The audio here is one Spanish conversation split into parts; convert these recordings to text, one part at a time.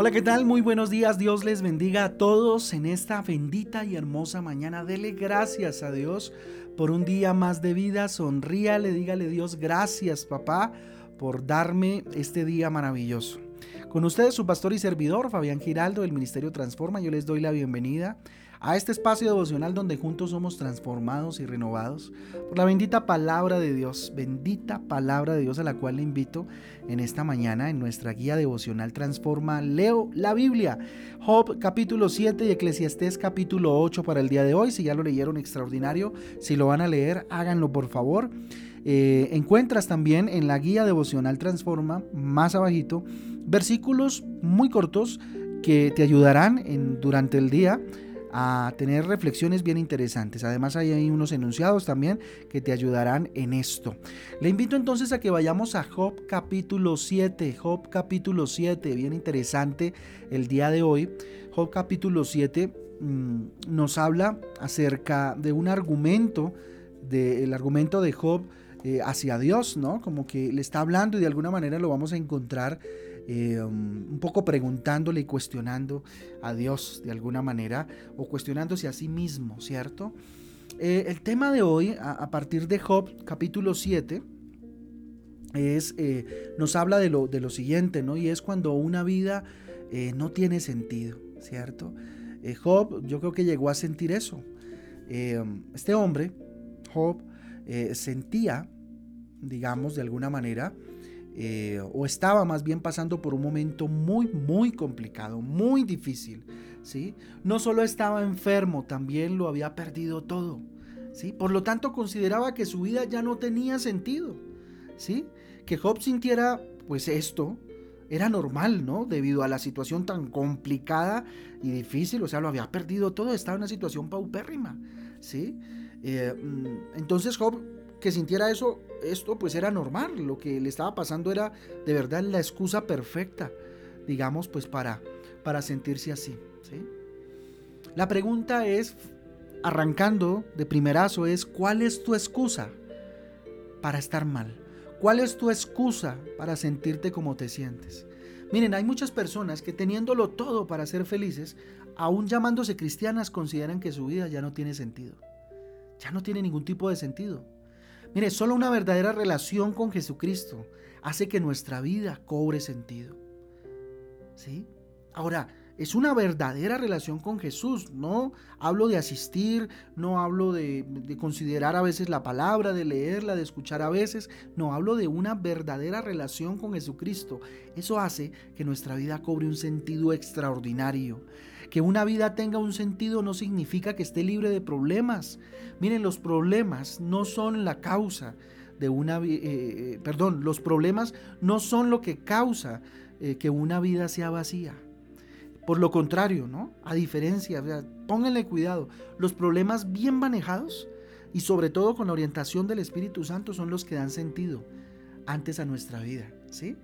Hola, ¿qué tal? Muy buenos días. Dios les bendiga a todos en esta bendita y hermosa mañana. Dele gracias a Dios por un día más de vida. Sonríale, dígale Dios gracias, papá, por darme este día maravilloso. Con ustedes su pastor y servidor, Fabián Giraldo, del Ministerio Transforma. Yo les doy la bienvenida a este espacio devocional donde juntos somos transformados y renovados por la bendita palabra de Dios, bendita palabra de Dios a la cual le invito en esta mañana en nuestra guía devocional Transforma. Leo la Biblia, Job capítulo 7 y Eclesiastés capítulo 8 para el día de hoy. Si ya lo leyeron, extraordinario. Si lo van a leer, háganlo por favor. Eh, encuentras también en la guía devocional Transforma, más abajito, versículos muy cortos que te ayudarán en, durante el día a tener reflexiones bien interesantes. Además hay unos enunciados también que te ayudarán en esto. Le invito entonces a que vayamos a Job capítulo 7. Job capítulo 7, bien interesante el día de hoy. Job capítulo 7 mm, nos habla acerca de un argumento, del argumento de Job eh, hacia Dios, ¿no? Como que le está hablando y de alguna manera lo vamos a encontrar eh, um, un poco preguntándole y cuestionando a Dios de alguna manera, o cuestionándose a sí mismo, ¿cierto? Eh, el tema de hoy, a, partir de Job capítulo 7, es, eh, nos habla de lo, de lo siguiente, ¿no? Y es cuando una vida no tiene sentido, ¿cierto? Job, yo creo que llegó a sentir eso. este hombre, Job, sentía, digamos, de alguna manera, eh, o estaba más bien pasando por un momento muy, muy complicado, muy difícil. ¿sí? No solo estaba enfermo, también lo había perdido todo. ¿sí? Por lo tanto, consideraba que su vida ya no tenía sentido. ¿sí? Que Job sintiera pues esto era normal, ¿no? Debido a la situación tan complicada y difícil, o sea, lo había perdido todo, estaba en una situación paupérrima, ¿sí? Eh, mm, entonces Job que sintiera eso, esto pues era normal, lo que le estaba pasando era de verdad la excusa perfecta, digamos, pues para, para sentirse así. ¿sí? La pregunta es, arrancando de primerazo, es ¿cuál es tu excusa para estar mal? ¿Cuál es tu excusa para sentirte como te sientes? Miren, hay muchas personas que teniéndolo todo para ser felices, aún llamándose cristianas, consideran que su vida ya no tiene sentido. Ya no tiene ningún tipo de sentido. Mire, solo una verdadera relación con Jesucristo hace que nuestra vida cobre sentido. ¿Sí? Ahora, es una verdadera relación con Jesús. No hablo de asistir, no hablo de, considerar a veces la palabra, de leerla, de escuchar a veces. No, hablo de una verdadera relación con Jesucristo. Eso hace que nuestra vida cobre un sentido extraordinario. Que una vida tenga un sentido no significa que esté libre de problemas. Miren, los problemas no son la causa de una... Eh, eh, perdón, los problemas no son lo que causa eh, que una vida sea vacía. Por lo contrario, ¿no? A diferencia, pónganle cuidado, los problemas bien manejados y sobre todo con la orientación del Espíritu Santo son los que dan sentido antes a nuestra vida, ¿sí?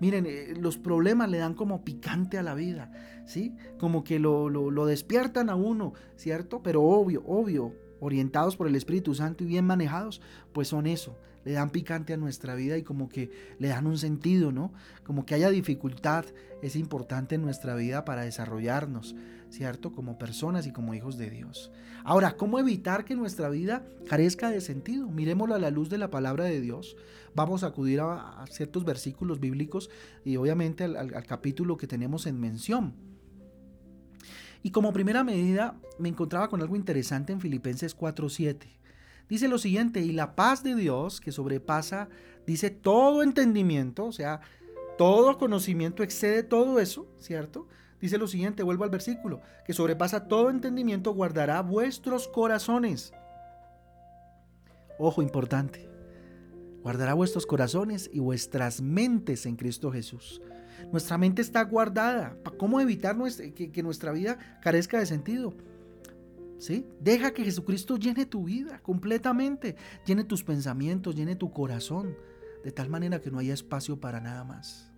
Miren, eh, los problemas le dan como picante a la vida, ¿sí? Como que lo, lo despiertan a uno, ¿cierto? Pero obvio, obvio, orientados por el Espíritu Santo y bien manejados, pues son eso, le dan picante a nuestra vida y como que le dan un sentido, ¿no? Como que haya dificultad es importante en nuestra vida para desarrollarnos, ¿cierto? Como personas y como hijos de Dios. Ahora, ¿cómo evitar que nuestra vida carezca de sentido? Miremoslo a la luz de la palabra de Dios. Vamos a acudir a, ciertos versículos bíblicos y obviamente al capítulo que tenemos en mención. Y como primera medida me encontraba con algo interesante en Filipenses 4:7. Dice lo siguiente, y la paz de Dios que sobrepasa, dice todo entendimiento, o sea, todo conocimiento excede todo eso, ¿cierto? Dice lo siguiente, vuelvo al versículo, que sobrepasa todo entendimiento, guardará vuestros corazones. Ojo importante, guardará vuestros corazones y vuestras mentes en Cristo Jesús. Nuestra mente está guardada. ¿Cómo evitar que, nuestra vida carezca de sentido? ¿Sí? Deja que Jesucristo llene tu vida completamente, llene tus pensamientos, llene tu corazón, de tal manera que no haya espacio para nada más.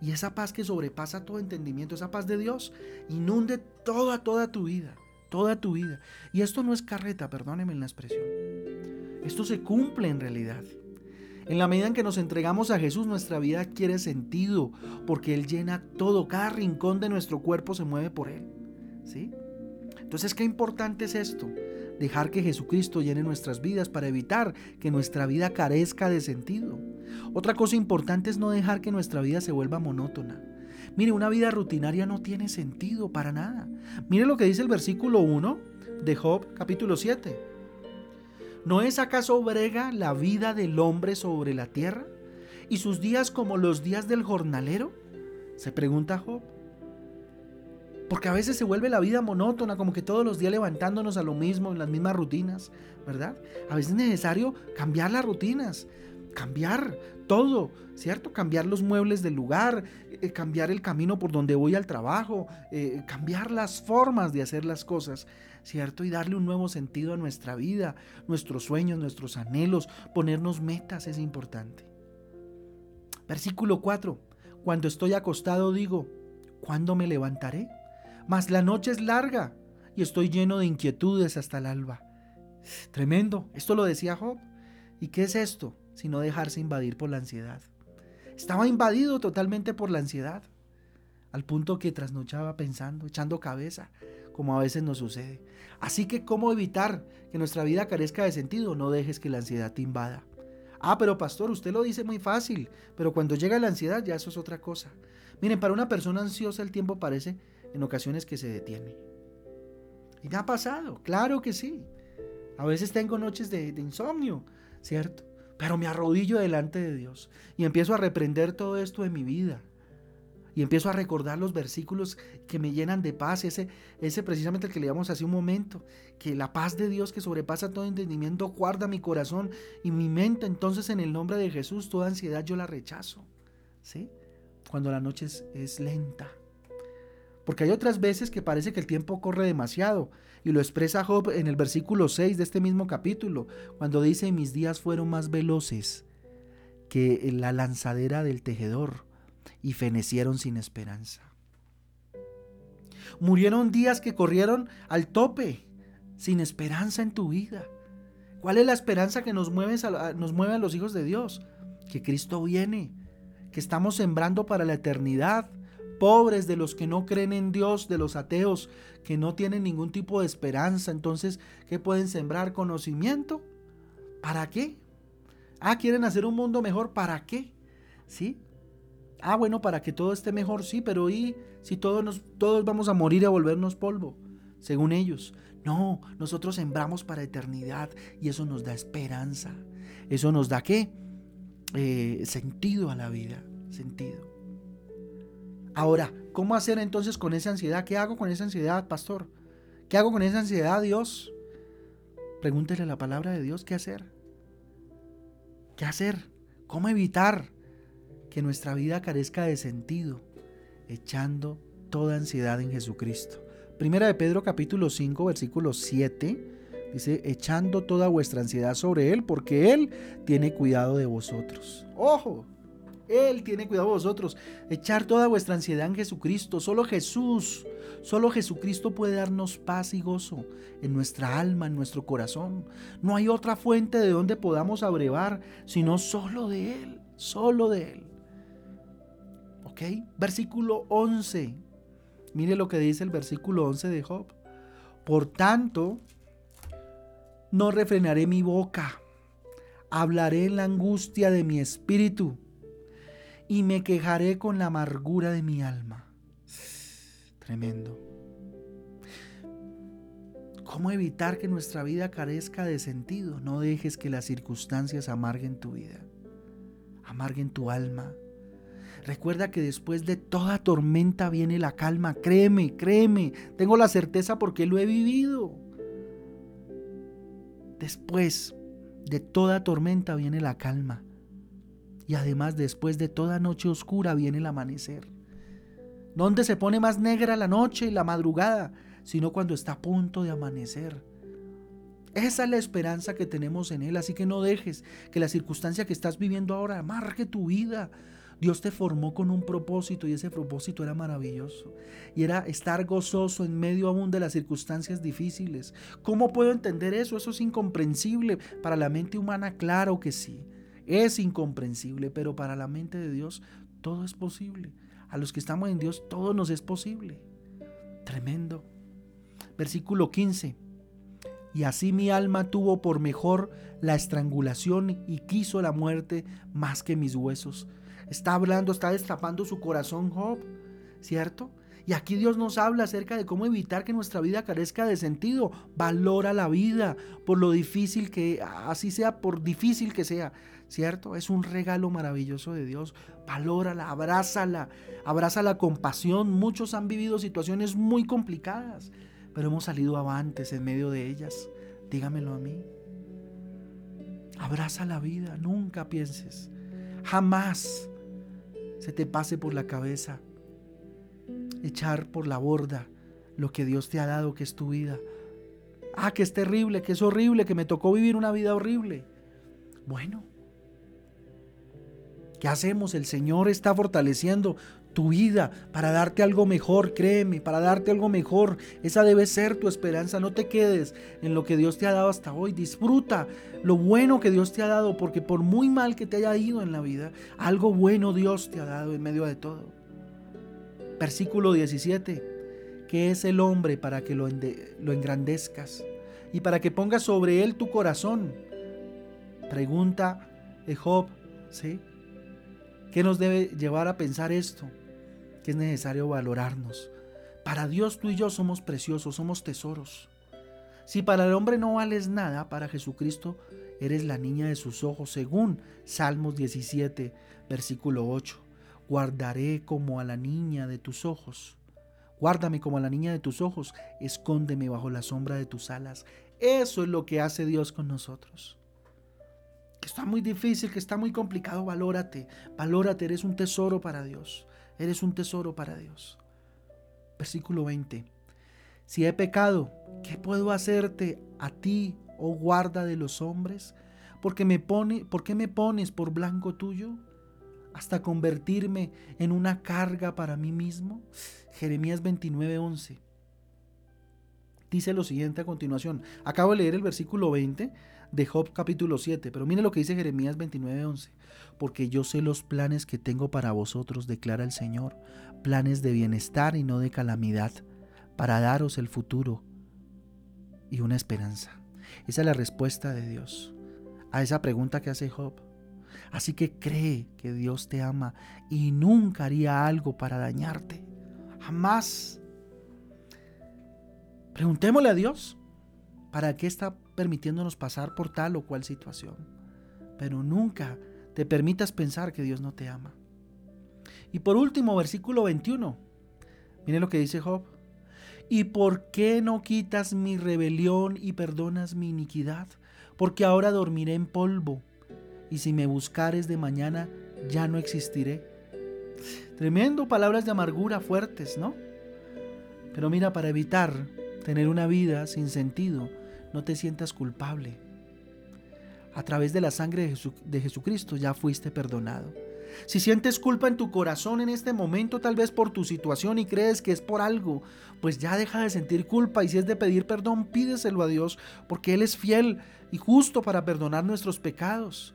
Y esa paz que sobrepasa todo entendimiento, esa paz de Dios, inunde toda, toda tu vida, toda tu vida. Y esto no es carreta, perdónenme la expresión. Esto se cumple en realidad. En la medida en que nos entregamos a Jesús, nuestra vida quiere sentido, porque Él llena todo, cada rincón de nuestro cuerpo se mueve por Él. ¿Sí? Entonces, qué importante es esto, dejar que Jesucristo llene nuestras vidas para evitar que nuestra vida carezca de sentido. Otra cosa importante es no dejar que nuestra vida se vuelva monótona. Mire, una vida rutinaria no tiene sentido para nada. Mire lo que dice el versículo 1 de Job capítulo 7. ¿No es acaso brega la vida del hombre sobre la tierra y sus días como los días del jornalero? Se pregunta Job. Porque a veces se vuelve la vida monótona, como que todos los días levantándonos a lo mismo, en las mismas rutinas, ¿verdad? A veces es necesario cambiar las rutinas, cambiar todo, ¿cierto? Cambiar los muebles del lugar, eh, cambiar el camino por donde voy al trabajo, eh, cambiar las formas de hacer las cosas, ¿cierto? Y darle un nuevo sentido a nuestra vida, nuestros sueños, nuestros anhelos, ponernos metas es importante. Versículo 4. Cuando estoy acostado digo, ¿cuándo me levantaré? Mas la noche es larga y estoy lleno de inquietudes hasta el alba. Tremendo. Esto lo decía Job. ¿Y qué es esto? Sino dejarse invadir por la ansiedad. Estaba invadido totalmente por la ansiedad, al punto que trasnochaba pensando, echando cabeza, como a veces nos sucede. Así que, ¿cómo evitar que nuestra vida carezca de sentido? No dejes que la ansiedad te invada. Ah, pero pastor, usted lo dice muy fácil, pero cuando llega la ansiedad ya eso es otra cosa. Miren, para una persona ansiosa el tiempo parece en ocasiones que se detiene. Y me ha pasado, claro que sí. A veces tengo noches de, insomnio, ¿cierto? Pero me arrodillo delante de Dios y empiezo a reprender todo esto de mi vida. Y empiezo a recordar los versículos que me llenan de paz, ese, ese precisamente el que leíamos hace un momento, que la paz de Dios que sobrepasa todo entendimiento guarda mi corazón y mi mente, entonces en el nombre de Jesús toda ansiedad yo la rechazo, ¿sí? Cuando la noche es lenta, porque hay otras veces que parece que el tiempo corre demasiado. Y lo expresa Job en el versículo 6 de este mismo capítulo, cuando dice, mis días fueron más veloces que la lanzadera del tejedor y fenecieron sin esperanza. Murieron días que corrieron al tope, sin esperanza en tu vida. ¿Cuál es la esperanza que nos mueve nos mueve a los hijos de Dios? Que Cristo viene, que estamos sembrando para la eternidad, pobres, de los que no creen en Dios, de los ateos, que no tienen ningún tipo de esperanza. Entonces, ¿qué pueden sembrar? Conocimiento. ¿Para qué? Ah, quieren hacer un mundo mejor. ¿Para qué? ¿Sí? Ah, bueno, para que todo esté mejor, sí, pero ¿y si todos, nos, todos vamos a morir y a volvernos polvo? Según ellos. No, nosotros sembramos para eternidad y eso nos da esperanza. Eso nos da qué? Eh, sentido a la vida. Sentido. Ahora, ¿cómo hacer entonces con esa ansiedad? ¿Qué hago con esa ansiedad, pastor? ¿Qué hago con esa ansiedad, Dios? Pregúntele la palabra de Dios, ¿qué hacer? ¿Qué hacer? ¿Cómo evitar que nuestra vida carezca de sentido? Echando toda ansiedad en Jesucristo. Primera de Pedro capítulo 5, versículo 7. Dice, echando toda vuestra ansiedad sobre Él, porque Él tiene cuidado de vosotros. Ojo, él tiene cuidado de vosotros. Echar toda vuestra ansiedad en Jesucristo. Solo Jesús, solo Jesucristo puede darnos paz y gozo en nuestra alma, en nuestro corazón. No hay otra fuente de donde podamos abrevar, sino solo de Él, solo de Él. ¿Ok? Versículo 11. Mire lo que dice el versículo 11 de Job. Por tanto, no refrenaré mi boca. Hablaré en la angustia de mi espíritu y me quejaré con la amargura de mi alma. Tremendo. ¿Cómo evitar que nuestra vida carezca de sentido? No dejes que las circunstancias amarguen tu vida, amarguen tu alma. Recuerda que después de toda tormenta viene la calma. Créeme, créeme. Tengo la certeza porque lo he vivido. Después de toda tormenta viene la calma. Y además después de toda noche oscura viene el amanecer. ¿Dónde se pone más negra la noche y la madrugada? Sino cuando está a punto de amanecer. Esa es la esperanza que tenemos en Él, así que no dejes que la circunstancia que estás viviendo ahora amargue tu vida. Dios te formó con un propósito y ese propósito era maravilloso. Y era estar gozoso en medio aún de las circunstancias difíciles. ¿Cómo puedo entender eso? Eso es incomprensible para la mente humana, claro que sí. Es incomprensible, pero para la mente de Dios todo es posible. A los que estamos en Dios todo nos es posible. Tremendo. Versículo 15. Y así mi alma tuvo por mejor la estrangulación y quiso la muerte más que mis huesos. Está hablando, está destapando su corazón Job, ¿cierto? Y aquí Dios nos habla acerca de cómo evitar que nuestra vida carezca de sentido. Valora la vida por lo difícil que, así sea, por difícil que sea, ¿cierto? Es un regalo maravilloso de Dios. Valórala, abrázala, abrázala con pasión. Muchos han vivido situaciones muy complicadas, pero hemos salido avantes en medio de ellas. Dígamelo a mí. Abraza la vida, nunca pienses, jamás se te pase por la cabeza echar por la borda lo que Dios te ha dado, que es tu vida. Ah, que es terrible, que es horrible, que me tocó vivir una vida horrible. Bueno, ¿qué hacemos? El Señor está fortaleciendo tu vida para darte algo mejor, créeme, para darte algo mejor. Esa debe ser tu esperanza. No te quedes en lo que Dios te ha dado hasta hoy. Disfruta lo bueno que Dios te ha dado, porque por muy mal que te haya ido en la vida, algo bueno Dios te ha dado en medio de todo. Versículo 17. que es el hombre para que lo, engrandezcas y para que pongas sobre él tu corazón? Pregunta Job, ¿sí? ¿Qué nos debe llevar a pensar esto? Que es necesario valorarnos. Para Dios tú y yo somos preciosos, somos tesoros. Si para el hombre no vales nada, para Jesucristo eres la niña de sus ojos, según Salmos 17, versículo 8 guardaré como a la niña de tus ojos. Guárdame como a la niña de tus ojos, escóndeme bajo la sombra de tus alas. Eso es lo que hace Dios con nosotros. Que está muy difícil, que está muy complicado, valórate, valórate, eres un tesoro para Dios, eres un tesoro para Dios. Versículo 20. Si he pecado, ¿qué puedo hacerte a ti, oh guarda de los hombres? Porque me pone, ¿Por qué me pones por blanco tuyo? hasta convertirme en una carga para mí mismo? Jeremías 29:11. Dice lo siguiente a continuación. Acabo de leer el versículo 20 de Job capítulo 7, pero mire lo que dice Jeremías 29:11. Porque yo sé los planes que tengo para vosotros, declara el Señor, planes de bienestar y no de calamidad, para daros el futuro y una esperanza. Esa es la respuesta de Dios a esa pregunta que hace Job. Así que cree que Dios te ama y nunca haría algo para dañarte. Jamás. Preguntémosle a Dios para qué está permitiéndonos pasar por tal o cual situación. Pero nunca te permitas pensar que Dios no te ama. Y por último, versículo 21. Mire lo que dice Job. ¿Y por qué no quitas mi rebelión y perdonas mi iniquidad? Porque ahora dormiré en polvo y si me buscares de mañana, ya no existiré. Tremendo palabras de amargura fuertes, ¿no? Pero mira, para evitar tener una vida sin sentido, no te sientas culpable. A través de la sangre de, Jesucristo ya fuiste perdonado. Si sientes culpa en tu corazón en este momento, tal vez por tu situación y crees que es por algo, pues ya deja de sentir culpa y si es de pedir perdón, pídeselo a Dios, porque Él es fiel y justo para perdonar nuestros pecados.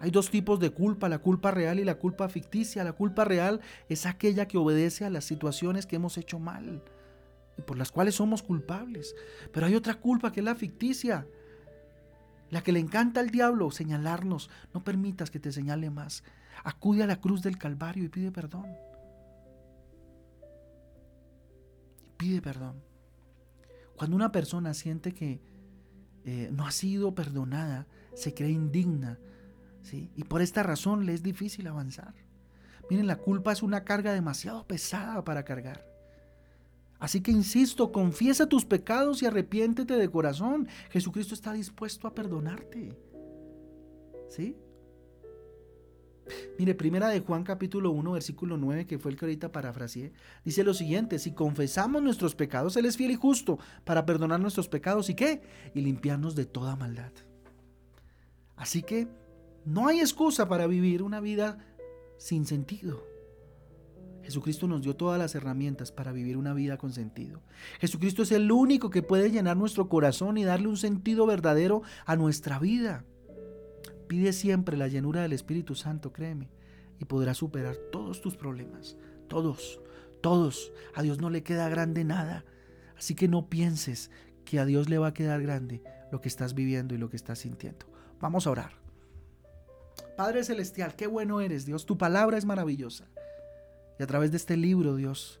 Hay dos tipos de culpa, la culpa real y la culpa ficticia. La culpa real es aquella que obedece a las situaciones que hemos hecho mal por las cuales somos culpables. Pero hay otra culpa que es la ficticia, la que le encanta al diablo señalarnos. No permitas que te señale más. Acude a la cruz del Calvario y pide perdón. pide perdón. Cuando una persona siente que eh, no ha sido perdonada, se cree indigna, y por esta razón le es difícil avanzar. Miren, la culpa es una carga demasiado pesada para cargar. Así que insisto, confiesa tus pecados y arrepiéntete de corazón. Jesucristo está dispuesto a perdonarte. ¿Sí? Mire, primera de Juan capítulo 1, versículo 9, que fue el que ahorita parafraseé, dice lo siguiente, si confesamos nuestros pecados, Él es fiel y justo para perdonar nuestros pecados y qué? Y limpiarnos de toda maldad. Así que no hay excusa para vivir una vida sin sentido. Jesucristo nos dio todas las herramientas para vivir una vida con sentido. Jesucristo es el único que puede llenar nuestro corazón y darle un sentido verdadero a nuestra vida. Pide siempre la llenura del Espíritu Santo, créeme, y podrás superar todos tus problemas. Todos, todos. A Dios no le queda grande nada. Así que no pienses que a Dios le va a quedar grande lo que estás viviendo y lo que estás sintiendo. Vamos a orar. Padre Celestial, qué bueno eres, Dios. Tu palabra es maravillosa. Y a través de este libro, Dios,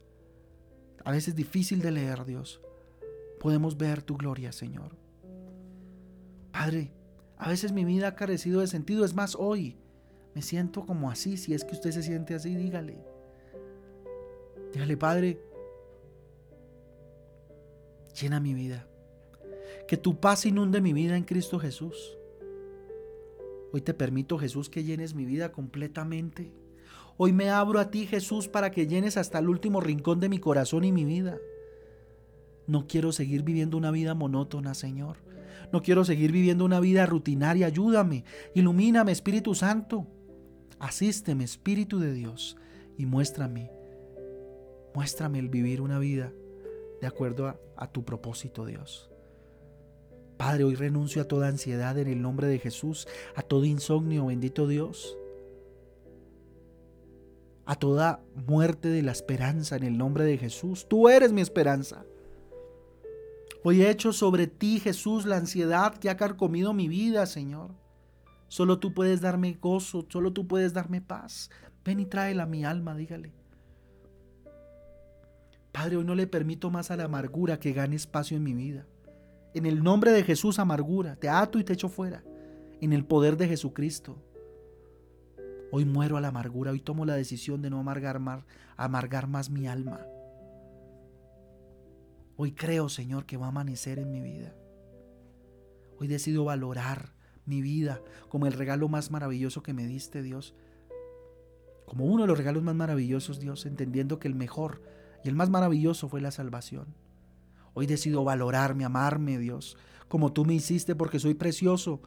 a veces difícil de leer, Dios, podemos ver tu gloria, Señor. Padre, a veces mi vida ha carecido de sentido. Es más, hoy me siento como así. Si es que usted se siente así, dígale. Dígale, Padre, llena mi vida. Que tu paz inunde mi vida en Cristo Jesús. Hoy te permito, Jesús, que llenes mi vida completamente. Hoy me abro a ti, Jesús, para que llenes hasta el último rincón de mi corazón y mi vida. No quiero seguir viviendo una vida monótona, Señor. No quiero seguir viviendo una vida rutinaria. Ayúdame, ilumíname, Espíritu Santo. Asísteme, Espíritu de Dios, y muéstrame, muéstrame el vivir una vida de acuerdo a, a tu propósito, Dios. Padre, hoy renuncio a toda ansiedad en el nombre de Jesús, a todo insomnio, bendito Dios, a toda muerte de la esperanza en el nombre de Jesús. Tú eres mi esperanza. Hoy he hecho sobre ti, Jesús, la ansiedad que ha carcomido mi vida, Señor. Solo tú puedes darme gozo, solo tú puedes darme paz. Ven y tráela a mi alma, dígale. Padre, hoy no le permito más a la amargura que gane espacio en mi vida. En el nombre de Jesús, amargura, te ato y te echo fuera. En el poder de Jesucristo. Hoy muero a la amargura, hoy tomo la decisión de no amargar más, amargar más mi alma. Hoy creo, Señor, que va a amanecer en mi vida. Hoy decido valorar mi vida como el regalo más maravilloso que me diste, Dios. Como uno de los regalos más maravillosos, Dios, entendiendo que el mejor y el más maravilloso fue la salvación. Hoy decido valorarme, amarme, Dios, como tú me hiciste, porque soy precioso,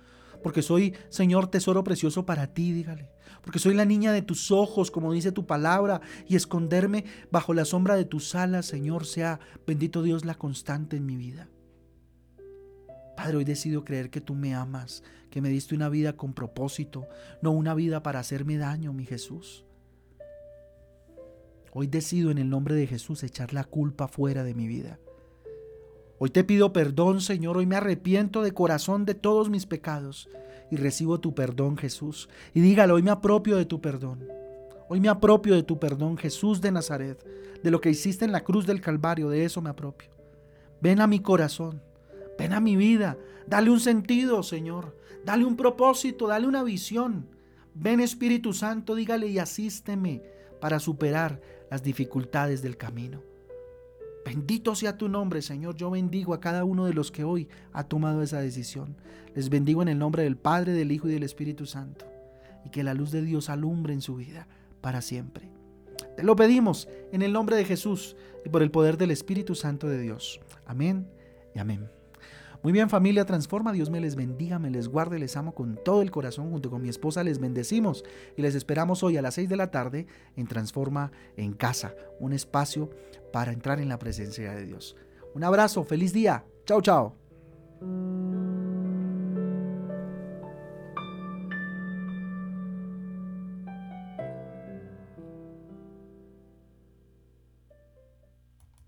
porque soy, Señor, tesoro precioso para ti, dígale. Porque soy la niña de tus ojos, como dice tu palabra, y esconderme bajo la sombra de tus alas, Señor, sea bendito Dios la constante en mi vida. Padre, hoy decido creer que tú me amas, que me diste una vida con propósito, no una vida para hacerme daño, mi Jesús. Hoy decido en el nombre de Jesús echar la culpa fuera de mi vida. Hoy te pido perdón, Señor. Hoy me arrepiento de corazón de todos mis pecados y recibo tu perdón, Jesús. Y dígalo, hoy me apropio de tu perdón. Hoy me apropio de tu perdón, Jesús de Nazaret, de lo que hiciste en la cruz del Calvario, de eso me apropio. Ven a mi corazón, ven a mi vida, dale un sentido, Señor, dale un propósito, dale una visión. Ven Espíritu Santo, dígale y asísteme para superar las dificultades del camino. Bendito sea tu nombre, Señor. Yo bendigo a cada uno de los que hoy ha tomado esa decisión. Les bendigo en el nombre del Padre, del Hijo y del Espíritu Santo. Y que la luz de Dios alumbre en su vida para siempre. Te lo pedimos en el nombre de Jesús y por el poder del Espíritu Santo de Dios. Amén y amén. Muy bien familia Transforma, Dios me les bendiga, me les guarde, les amo con todo el corazón, junto con mi esposa les bendecimos y les esperamos hoy a las 6 de la tarde en Transforma en casa, un espacio para entrar en la presencia de Dios. Un abrazo, feliz día, chao chao.